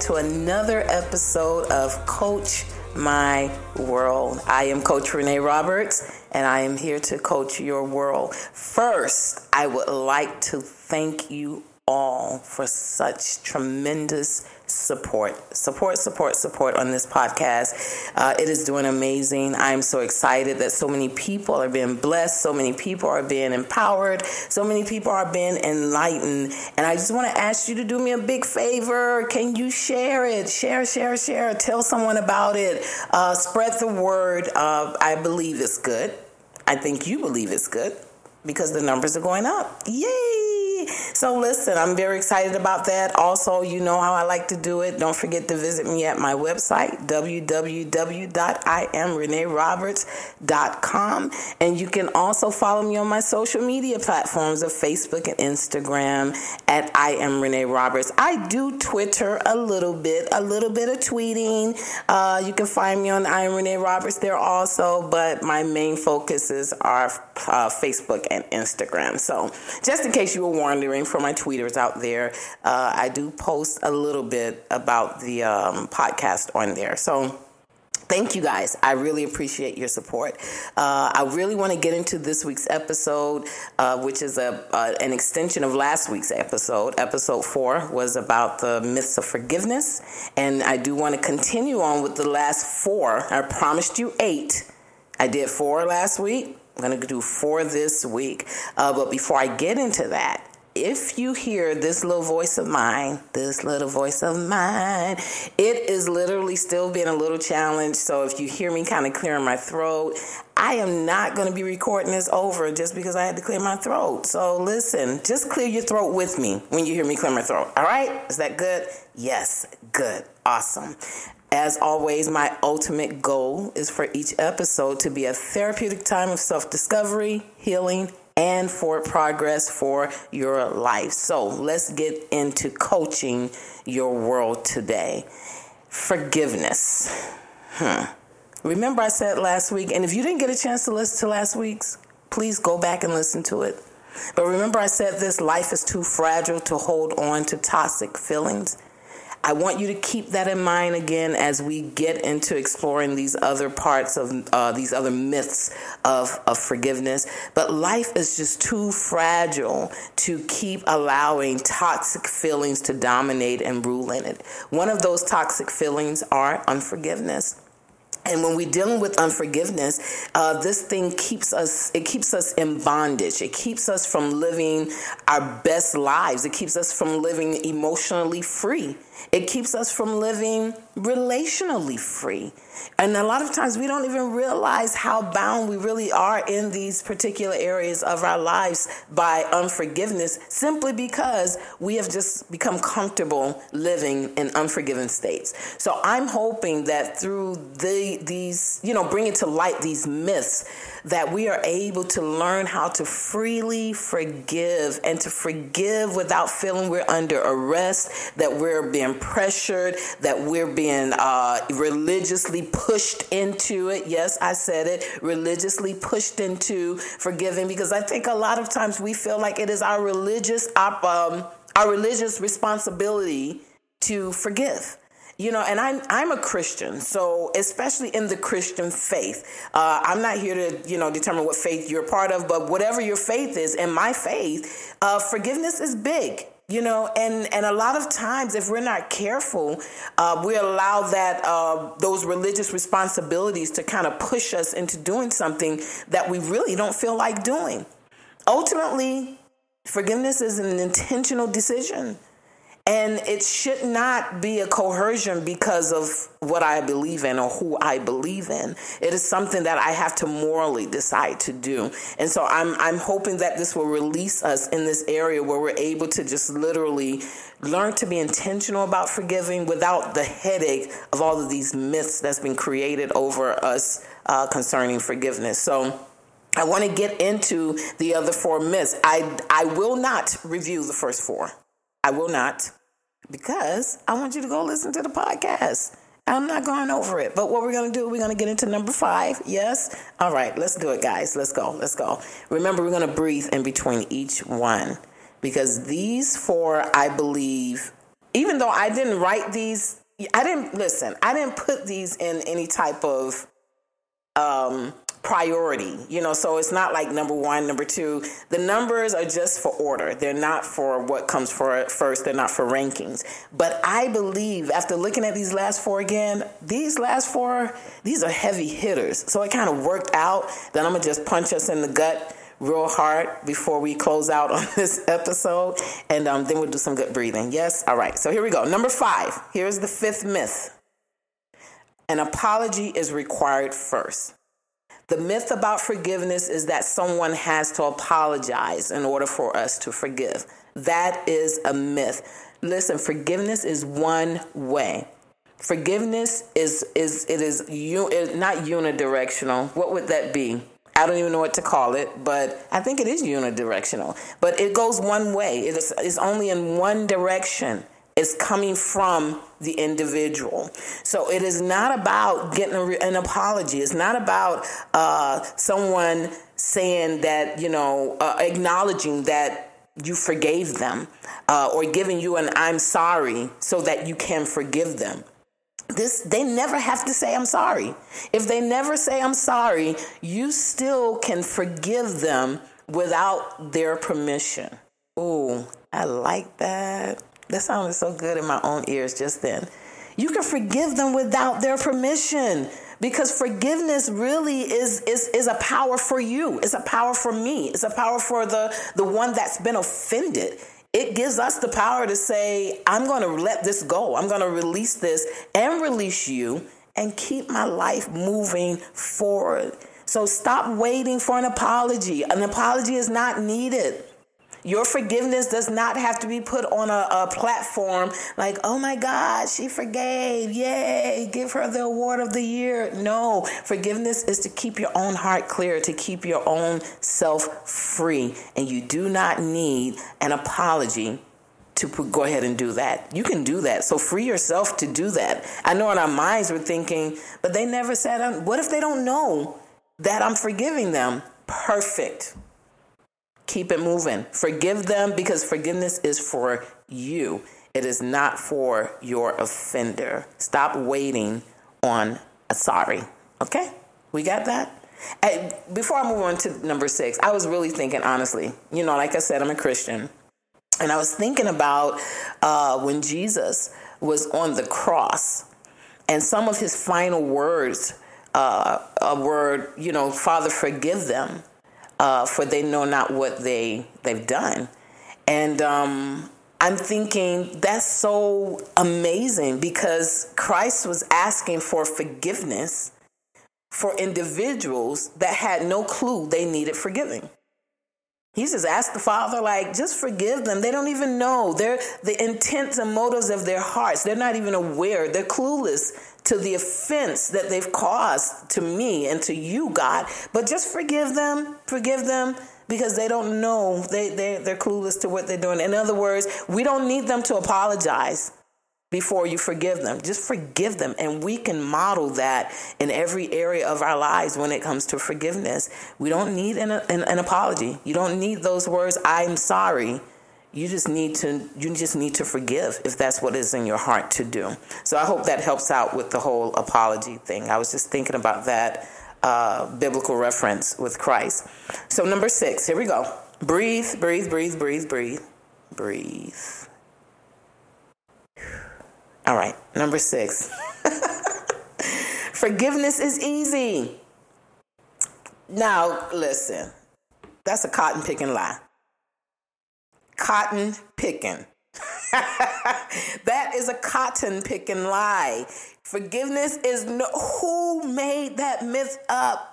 To another episode of Coach My World. I am Coach Renee Roberts, and I am here to coach your world. First, I would like to thank you all for such tremendous support. Support, support, support on this podcast. Uh, it is doing amazing. I'm so excited that so many people are being blessed, so many people are being empowered, so many people are being enlightened. And I just want to ask you to do me a big favor. Can you share it? Share, share, share. Tell someone about it. Uh, spread the word. I believe it's good. I think you believe it's good because the numbers are going up. Yay! So listen, I'm very excited about that. Also, you know how I like to do it. Don't forget to visit me at my website, www.iamreneeroberts.com. And you can also follow me on my social media platforms of Facebook and Instagram at I am Renee Roberts. I do Twitter a little bit, a little bit of tweeting. Uh, you can find me on I am Renee Roberts there also, but my main focuses are uh, Facebook and Instagram. So just in case you were for my tweeters out there, uh, I do post a little bit about the um, podcast on there. So thank you guys. I really appreciate your support. Uh, I really want to get into this week's episode, uh, which is a uh, an extension of last week's episode. Episode four was about the myths of forgiveness, and I do want to continue on with the last four. I promised you eight. I did four last week. I'm going to do four this week. Uh, but before I get into that, if you hear this little voice of mine, this little voice of mine, it is literally still being a little challenge. So if you hear me kind of clearing my throat, I am not going to be recording this over just because I had to clear my throat. So listen, just clear your throat with me when you hear me clear my throat. All right? Is that good? Yes, good. Awesome. As always, my ultimate goal is for each episode to be a therapeutic time of self discovery, healing, and for progress for your life. So let's get into coaching your world today. Forgiveness. Hmm. Remember, I said last week, and if you didn't get a chance to listen to last week's, please go back and listen to it. But remember, I said this life is too fragile to hold on to toxic feelings. I want you to keep that in mind again as we get into exploring these other parts of uh, these other myths of, of forgiveness. But life is just too fragile to keep allowing toxic feelings to dominate and rule in it. One of those toxic feelings are unforgiveness. And when we're dealing with unforgiveness, uh, this thing keeps us, it keeps us in bondage. It keeps us from living our best lives. It keeps us from living emotionally free. It keeps us from living relationally free. And a lot of times we don't even realize how bound we really are in these particular areas of our lives by unforgiveness simply because we have just become comfortable living in unforgiven states. So I'm hoping that through the these, you know, bringing to light these myths that we are able to learn how to freely forgive and to forgive without feeling we're under arrest, that we're being pressured, that we're being uh, religiously pushed into it. Yes, I said it, religiously pushed into forgiving because I think a lot of times we feel like it is our religious um, our religious responsibility to forgive you know and i'm i'm a christian so especially in the christian faith uh, i'm not here to you know determine what faith you're part of but whatever your faith is in my faith uh, forgiveness is big you know and and a lot of times if we're not careful uh, we allow that uh, those religious responsibilities to kind of push us into doing something that we really don't feel like doing. Ultimately forgiveness is an intentional decision and it should not be a coercion because of what I believe in or who I believe in. It is something that I have to morally decide to do. And so I'm I'm hoping that this will release us in this area where we're able to just literally learn to be intentional about forgiving without the headache of all of these myths that's been created over us uh, concerning forgiveness. So I want to get into the other four myths. I I will not review the first four. I will not because I want you to go listen to the podcast. I'm not going over it. But what we're going to do, we're going to get into number five. Yes? All right, let's do it, guys. Let's go. Let's go. Remember, we're going to breathe in between each one. because these four, I believe, even though I didn't write these, I didn't listen, I didn't put these in any type of um, priority, you know, so it's not like number one, number two. The numbers are just for order. They're not for what comes for first. They're not for rankings. But I believe after looking at these last four again, these last four, these are heavy hitters. So it kind of worked out that I'm to just punch us in the gut real hard before we close out on this episode. And um, then we'll do some good breathing. Yes? All right. So here we go. Number five. Here's the fifth myth. An apology is required first. The myth about forgiveness is that someone has to apologize in order for us to forgive. That is a myth. Listen, forgiveness is one way. Forgiveness is is it is not unidirectional. What would that be? I don't even know what to call it, but I think it is unidirectional. But it goes one way. It is it's only in one direction is coming from the individual. So it is not about getting a, an apology. It's not about uh, someone saying that, you know, uh, acknowledging that you forgave them uh, or giving you an I'm sorry so that you can forgive them. This they never have to say I'm sorry. If they never say I'm sorry, you still can forgive them without their permission. Ooh, I like that. That sounded so good in my own ears just then. You can forgive them without their permission because forgiveness really is, is, is a power for you. It's a power for me. It's a power for the, the one that's been offended. It gives us the power to say, I'm going to let this go. I'm going to release this and release you and keep my life moving forward. So stop waiting for an apology. An apology is not needed. Your forgiveness does not have to be put on a, a, platform like, oh my God, she forgave. Yay, give her the award of the year. No, forgiveness is to keep your own heart clear, to keep your own self free. And you do not need an apology to go ahead and do that. You can do that. So free yourself to do that. I know in our minds we're thinking, but they never said, um, what if they don't know that I'm forgiving them? Perfect. Keep it moving. Forgive them because forgiveness is for you. It is not for your offender. Stop waiting on a sorry. Okay? We got that? And before I move on to number six, I was really thinking, honestly, you know, like I said, I'm a Christian. And I was thinking about uh, when Jesus was on the cross and some of his final words, uh, a word, you know, Father, forgive them uh, for they know not what they they've done. And um, I'm thinking that's so amazing because Christ was asking for forgiveness for individuals that had no clue they needed forgiving. He just asked the Father, like, just forgive them. They don't even know. They're the intents and motives of their hearts. They're not even aware. They're clueless to the offense that they've caused to me and to you, God. But just forgive them, forgive them because they don't know. They, they, they're clueless to what they're doing. In other words, we don't need them to apologize before you forgive them. Just forgive them. And we can model that in every area of our lives when it comes to forgiveness. We don't need an, an, an apology. You don't need those words, I'm sorry you just need to you just need to forgive if that's what is in your heart to do. So i hope that helps out with the whole apology thing. I was just thinking about that uh, biblical reference with christ. So number six here we go. Breathe breathe breathe breathe breathe breathe. All right number six. Forgiveness is easy. Now listen that's a cotton picking lie cotton picking. that is a cotton picking lie. Forgiveness is no, who made that myth up?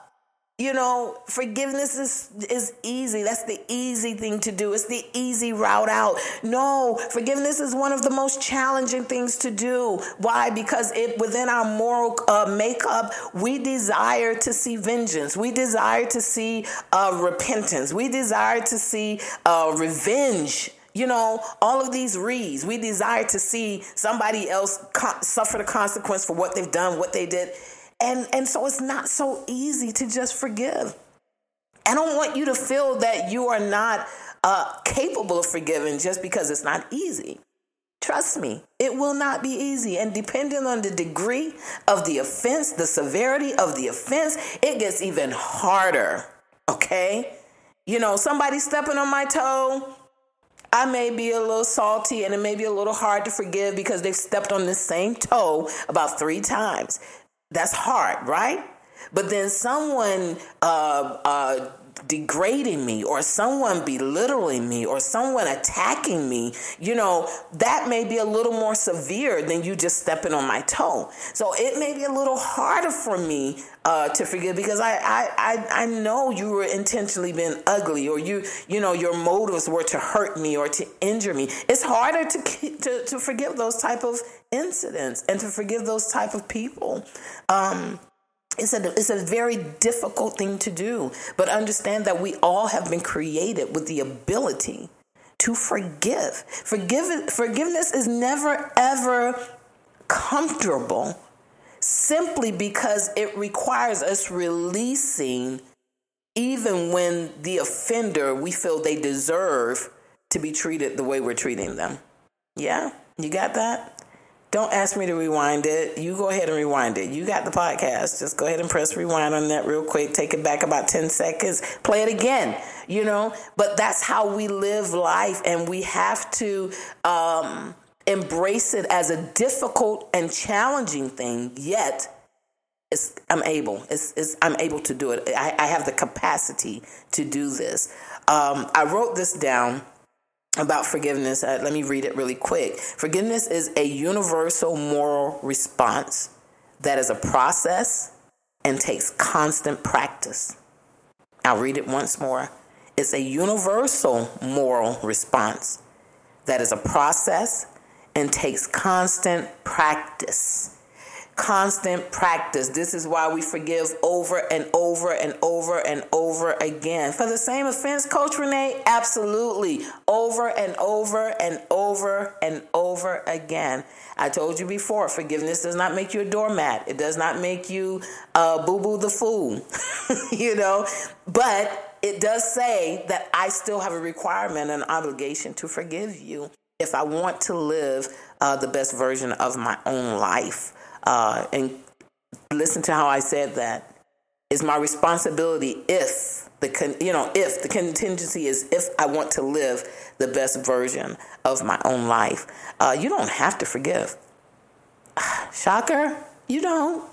You know, forgiveness is is easy. That's the easy thing to do. It's the easy route out. No, forgiveness is one of the most challenging things to do. Why? Because it within our moral uh, makeup, we desire to see vengeance. We desire to see uh, repentance. We desire to see uh, revenge you know, all of these reads. We desire to see somebody else co- suffer the consequence for what they've done, what they did. And and so it's not so easy to just forgive. I don't want you to feel that you are not uh, capable of forgiving just because it's not easy. Trust me, it will not be easy. And depending on the degree of the offense, the severity of the offense, it gets even harder. Okay? You know, somebody stepping on my toe, I may be a little salty and it may be a little hard to forgive because they've stepped on the same toe about three times. That's hard, right? But then someone uh, uh, degrading me or someone belittling me or someone attacking me, you know, that may be a little more severe than you just stepping on my toe. So it may be a little harder for me uh, to forgive because I, I, I, I know you were intentionally being ugly or you, you know, your motives were to hurt me or to injure me. It's harder to, to, to forgive those type of incidents and to forgive those type of people. Um, it's a, it's a very difficult thing to do, but understand that we all have been created with the ability to forgive. Forgive, forgiveness is never, ever comfortable simply because it requires us releasing even when the offender we feel they deserve to be treated the way we're treating them. Yeah, you got that? Don't ask me to rewind it. You go ahead and rewind it. You got the podcast. Just go ahead and press rewind on that real quick. Take it back about 10 seconds. Play it again, you know? But that's how we live life, and we have to um, embrace it as a difficult and challenging thing, yet. I'm able. It's, it's, I'm able to do it. I, I have the capacity to do this. Um, I wrote this down about forgiveness. Uh, let me read it really quick. Forgiveness is a universal moral response that is a process and takes constant practice. I'll read it once more. It's a universal moral response that is a process and takes constant practice constant practice. This is why we forgive over and over and over and over again. For the same offense, Coach Renee, absolutely. Over and over and over and over again. I told you before, forgiveness does not make you a doormat. It does not make you uh, boo boo the fool, you know, but it does say that I still have a requirement, and obligation to forgive you if I want to live uh, the best version of my own life uh, and listen to how I said that. Is my responsibility if the con- you know if the contingency is if I want to live the best version of my own life. Uh, you don't have to forgive. Shocker, you don't.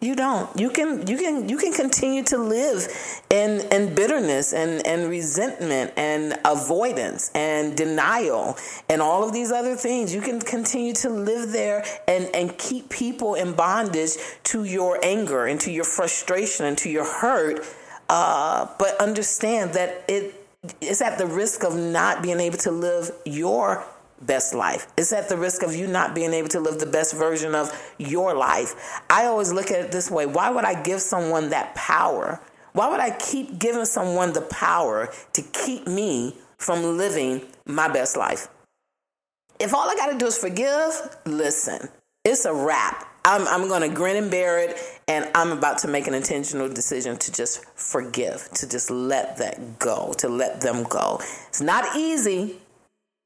You don't. You can you can you can continue to live in in bitterness and and resentment and avoidance and denial and all of these other things. You can continue to live there and and keep people in bondage to your anger and to your frustration and to your hurt. Uh, but understand that it is at the risk of not being able to live your best life. It's at the risk of you not being able to live the best version of your life. I always look at it this way why would I give someone that power? Why would I keep giving someone the power to keep me from living my best life? If all I got to do is forgive, listen, it's a wrap. I'm, I'm going to grin and bear it, and I'm about to make an intentional decision to just forgive, to just let that go, to let them go. It's not easy,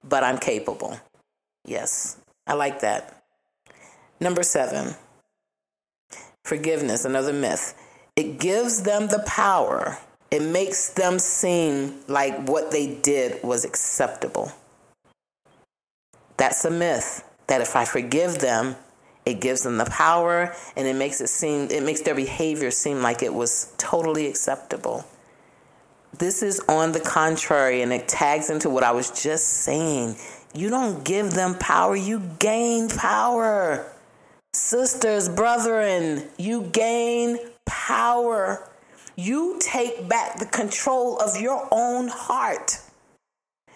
but I'm capable. Yes, I like that. Number seven, forgiveness, another myth. It gives them the power, it makes them seem like what they did was acceptable. That's a myth that if I forgive them, it gives them the power and it makes it seem it makes their behavior seem like it was totally acceptable. This is on the contrary, and it tags into what I was just saying. You don't give them power, you gain power. Sisters, brethren, you gain power. You take back the control of your own heart.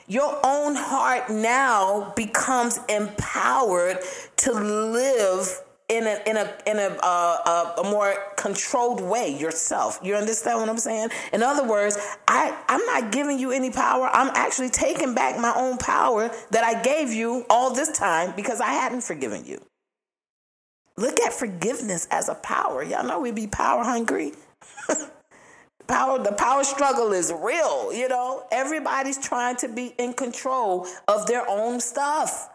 Your own heart now becomes empowered to live in a in a in a, uh, a, a more controlled way yourself. You understand what I'm saying? In other words, I I'm not giving you any power. I'm actually taking back my own power that I gave you all this time because I hadn't forgiven you. Look at forgiveness as a power. Y'all know we be power hungry. Power, the power struggle is real, you know. Everybody's trying to be in control of their own stuff.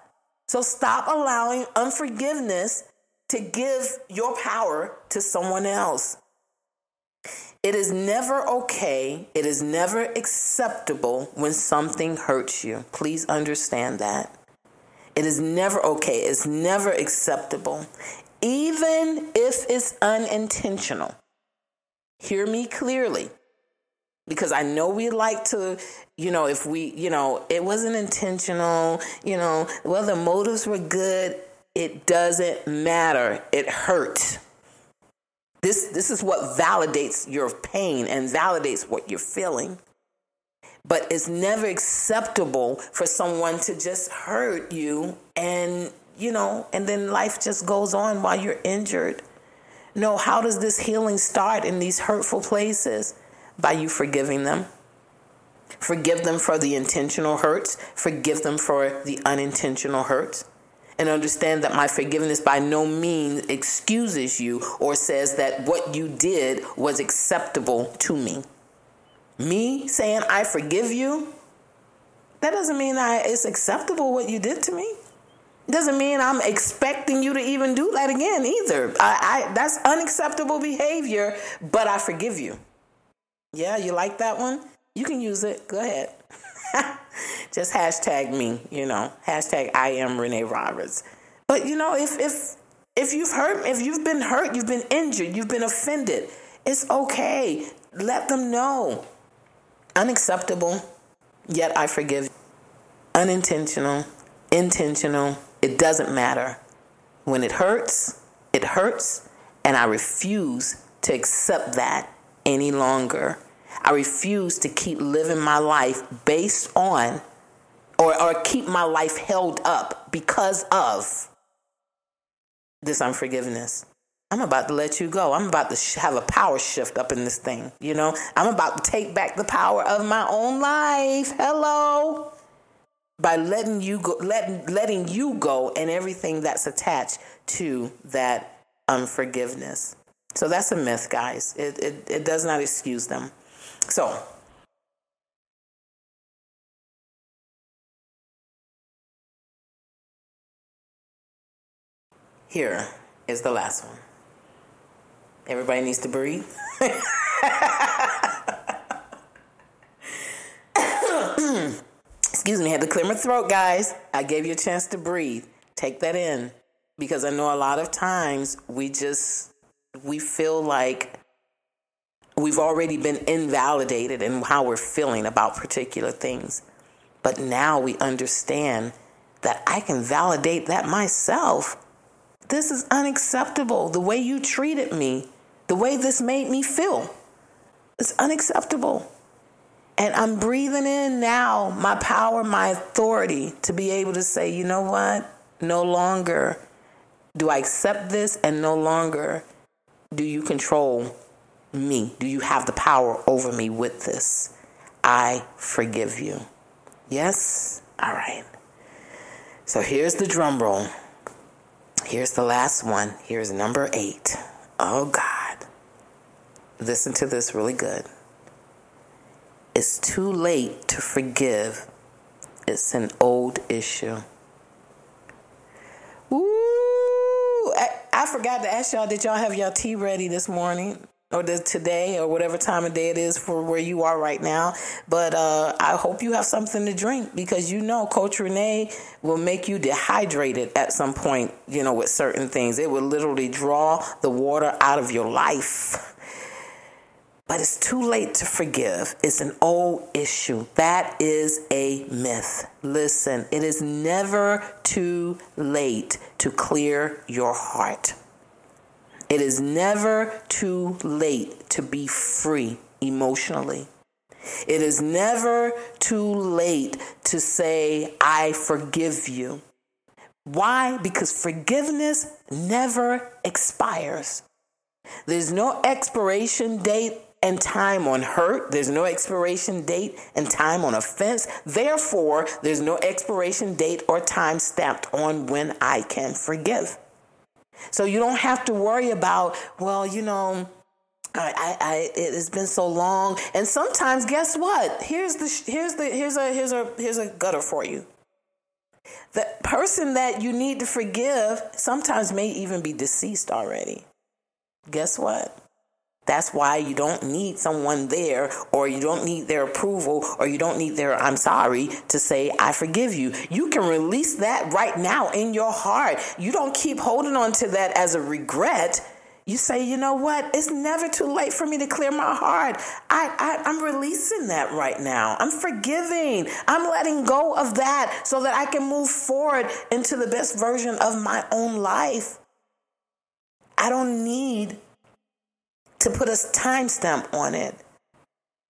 So stop allowing unforgiveness to give your power to someone else. It is never okay, it is never acceptable when something hurts you. Please understand that. It is never okay, it's never acceptable, even if it's unintentional. Hear me clearly. Because I know we like to, you know, if we, you know, it wasn't intentional, you know, well, the motives were good. It doesn't matter. It hurt. This, this is what validates your pain and validates what you're feeling. But it's never acceptable for someone to just hurt you and, you know, and then life just goes on while you're injured. No, how does this healing start in these hurtful places? By you forgiving them. Forgive them for the intentional hurts, forgive them for the unintentional hurts and understand that my forgiveness by no means excuses you or says that what you did was acceptable to me. Me saying I forgive you, that doesn't mean I, it's acceptable what you did to me. Doesn't mean I'm expecting you to even do that again either. I, I that's unacceptable behavior, but I forgive you. Yeah, you like that one? You can use it. Go ahead. just hashtag me, you know, hashtag I am Renee Roberts. But you know, if if if you've hurt, if you've been hurt, you've been injured, you've been offended, it's okay. Let them know. Unacceptable, yet I forgive. Unintentional, intentional, it doesn't matter. When it hurts, it hurts, and I refuse to accept that any longer. I refuse to keep living my life based on or, or keep my life held up because of this unforgiveness. I'm about to let you go. I'm about to have a power shift up in this thing. You know, I'm about to take back the power of my own life. Hello. By letting you go, letting, letting you go and everything that's attached to that unforgiveness. So that's a myth, guys. It, it, it does not excuse them. So, here is the last one. Everybody needs to breathe. Excuse me, I had to clear my throat, guys. I gave you a chance to breathe. Take that in because I know a lot of times we just we feel like we've already been invalidated in how we're feeling about particular things. But now we understand that I can validate that myself. This is unacceptable. The way you treated me, the way this made me feel, it's unacceptable. And I'm breathing in now my power, my authority to be able to say, you know what? No longer do I accept this, and no longer do you control me? Do you have the power over me with this? I forgive you. Yes? All right. So here's the drum roll. Here's the last one. Here's number eight. Oh, God. Listen to this really good. It's too late to forgive. It's an old issue. Ooh, I, I forgot to ask y'all, did y'all have y'all tea ready this morning? Or the today or whatever time of day it is for where you are right now. But uh, I hope you have something to drink because you know Coach Renee will make you dehydrated at some point, you know, with certain things. It will literally draw the water out of your life. But it's too late to forgive. It's an old issue. That is a myth. Listen, it is never too late to clear your heart. It is never too late to be free emotionally. It is never too late to say, I forgive you. Why? Because forgiveness never expires. There's no expiration date and time on hurt. There's no expiration date and time on offense. Therefore, there's no expiration date or time stamped on when I can forgive. So you don't have to worry about, well, you know, I, I, it has been so long, and sometimes, guess what? Here's the, here's the, here's a, here's a, here's a gutter for you. The person that you need to forgive sometimes may even be deceased already. Guess what? That's why you don't need someone there, or you don't need their approval, or you don't need their I'm sorry to say, I forgive you. You can release that right now in your heart. You don't keep holding on to that as a regret. You say, you know what? It's never too late for me to clear my heart. I, I, I'm releasing that right now. I'm forgiving. I'm letting go of that so that I can move forward into the best version of my own life. I don't need to put a timestamp on it.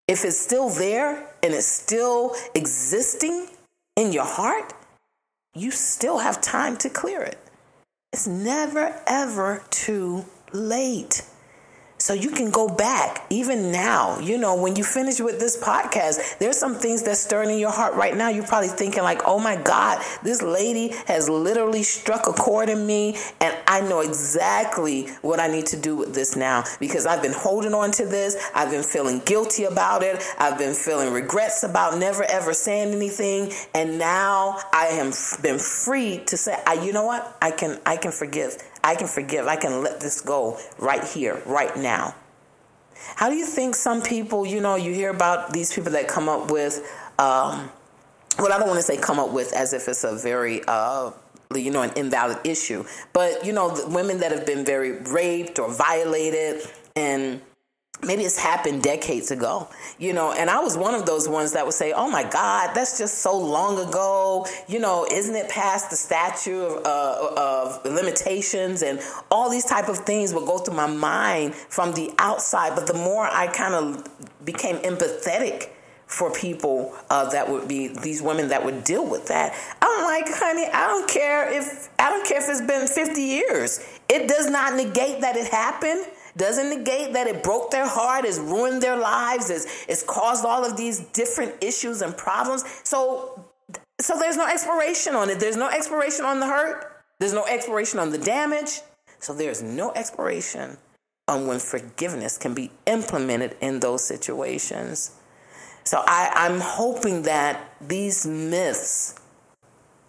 If it's still there and it's still existing in your heart, you still have time to clear it. It's never, ever too late. So you can go back even now. You know, when you finish with this podcast, there's some things that's stirring in your heart right now. You're probably thinking, like, oh my God, this lady has literally struck a chord in me, and I know exactly what I need to do with this now because I've been holding on to this. I've been feeling guilty about it. I've been feeling regrets about never ever saying anything. And now I have been free to say, I, you know what? I can I can forgive. I can forgive. I can let this go right here, right now. How do you think some people, you know, you hear about these people that come up with, um, well, I don't want to say come up with as if it's a very, uh, you know, an invalid issue, but, you know, women that have been very raped or violated and maybe it's happened decades ago, you know, and I was one of those ones that would say, oh my God, that's just so long ago, you know, isn't it past the statute of, uh, of limitations and all these type of things would go through my mind from the outside. But the more I kind of became empathetic for people uh, that would be these women that would deal with that. I'm like, honey, I don't care if I don't care if it's been 50 years. It does not negate that it happened doesn't negate that it broke their heart, it's ruined their lives, it's, it's caused all of these different issues and problems. So, so there's no expiration on it. There's no expiration on the hurt. There's no expiration on the damage. So there's no expiration on when forgiveness can be implemented in those situations. So I, I'm hoping that these myths,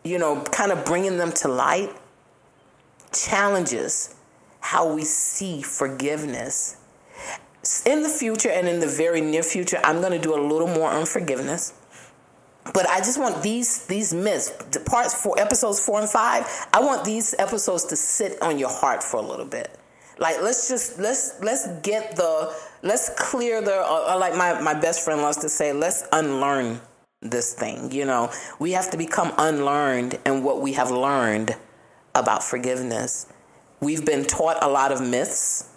you know, kind of bringing them to light, challenges how we see forgiveness. In the future and in the very near future, I'm going to do a little more on forgiveness. But I just want these these myths, the parts for episodes four and five. I want these episodes to sit on your heart for a little bit. Like let's just let's let's get the let's clear the like my my best friend loves to say, let's unlearn this thing. You know, we have to become unlearned in what we have learned about forgiveness. We've been taught a lot of myths,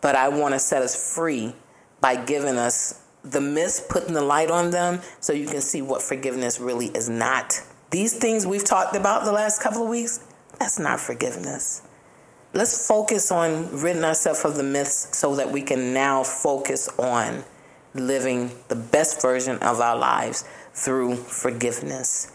but I want to set us free by giving us the myths, putting the light on them so you can see what forgiveness really is not. These things we've talked about the last couple of weeks, that's not forgiveness. Let's focus on ridding ourselves of the myths so that we can now focus on living the best version of our lives through forgiveness.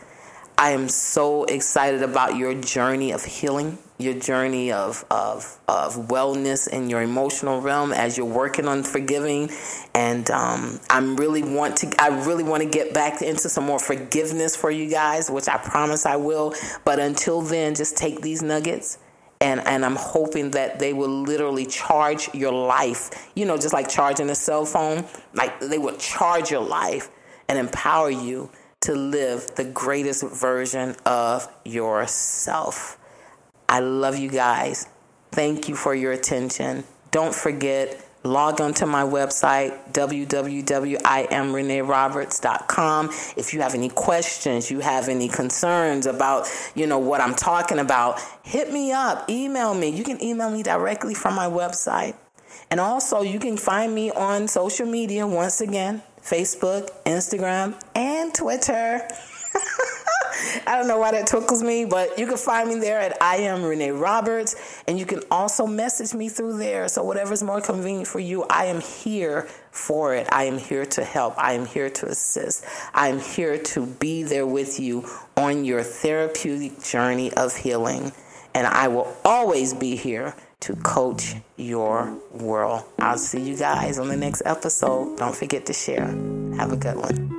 I am so excited about your journey of healing, your journey of, of, of wellness in your emotional realm as you're working on forgiving. And um, I'm really want to I really want to get back into some more forgiveness for you guys, which I promise I will. But until then, just take these nuggets and and I'm hoping that they will literally charge your life. You know, just like charging a cell phone, like they will charge your life and empower you to live the greatest version of yourself. I love you guys. Thank you for your attention. Don't forget, log on to my website, www.imreneeroberts.com. If you have any questions, you have any concerns about, you know, what I'm talking about, hit me up, email me. You can email me directly from my website. And also, you can find me on social media once again Facebook, Instagram, and Twitter. I don't know why that tickles me, but you can find me there at I am Renee Roberts, and you can also message me through there. So whatever's more convenient for you, I am here for it. I am here to help. I am here to assist. I am here to be there with you on your therapeutic journey of healing, and I will always be here to coach your world. I'll see you guys on the next episode. Don't forget to share. Have a good one.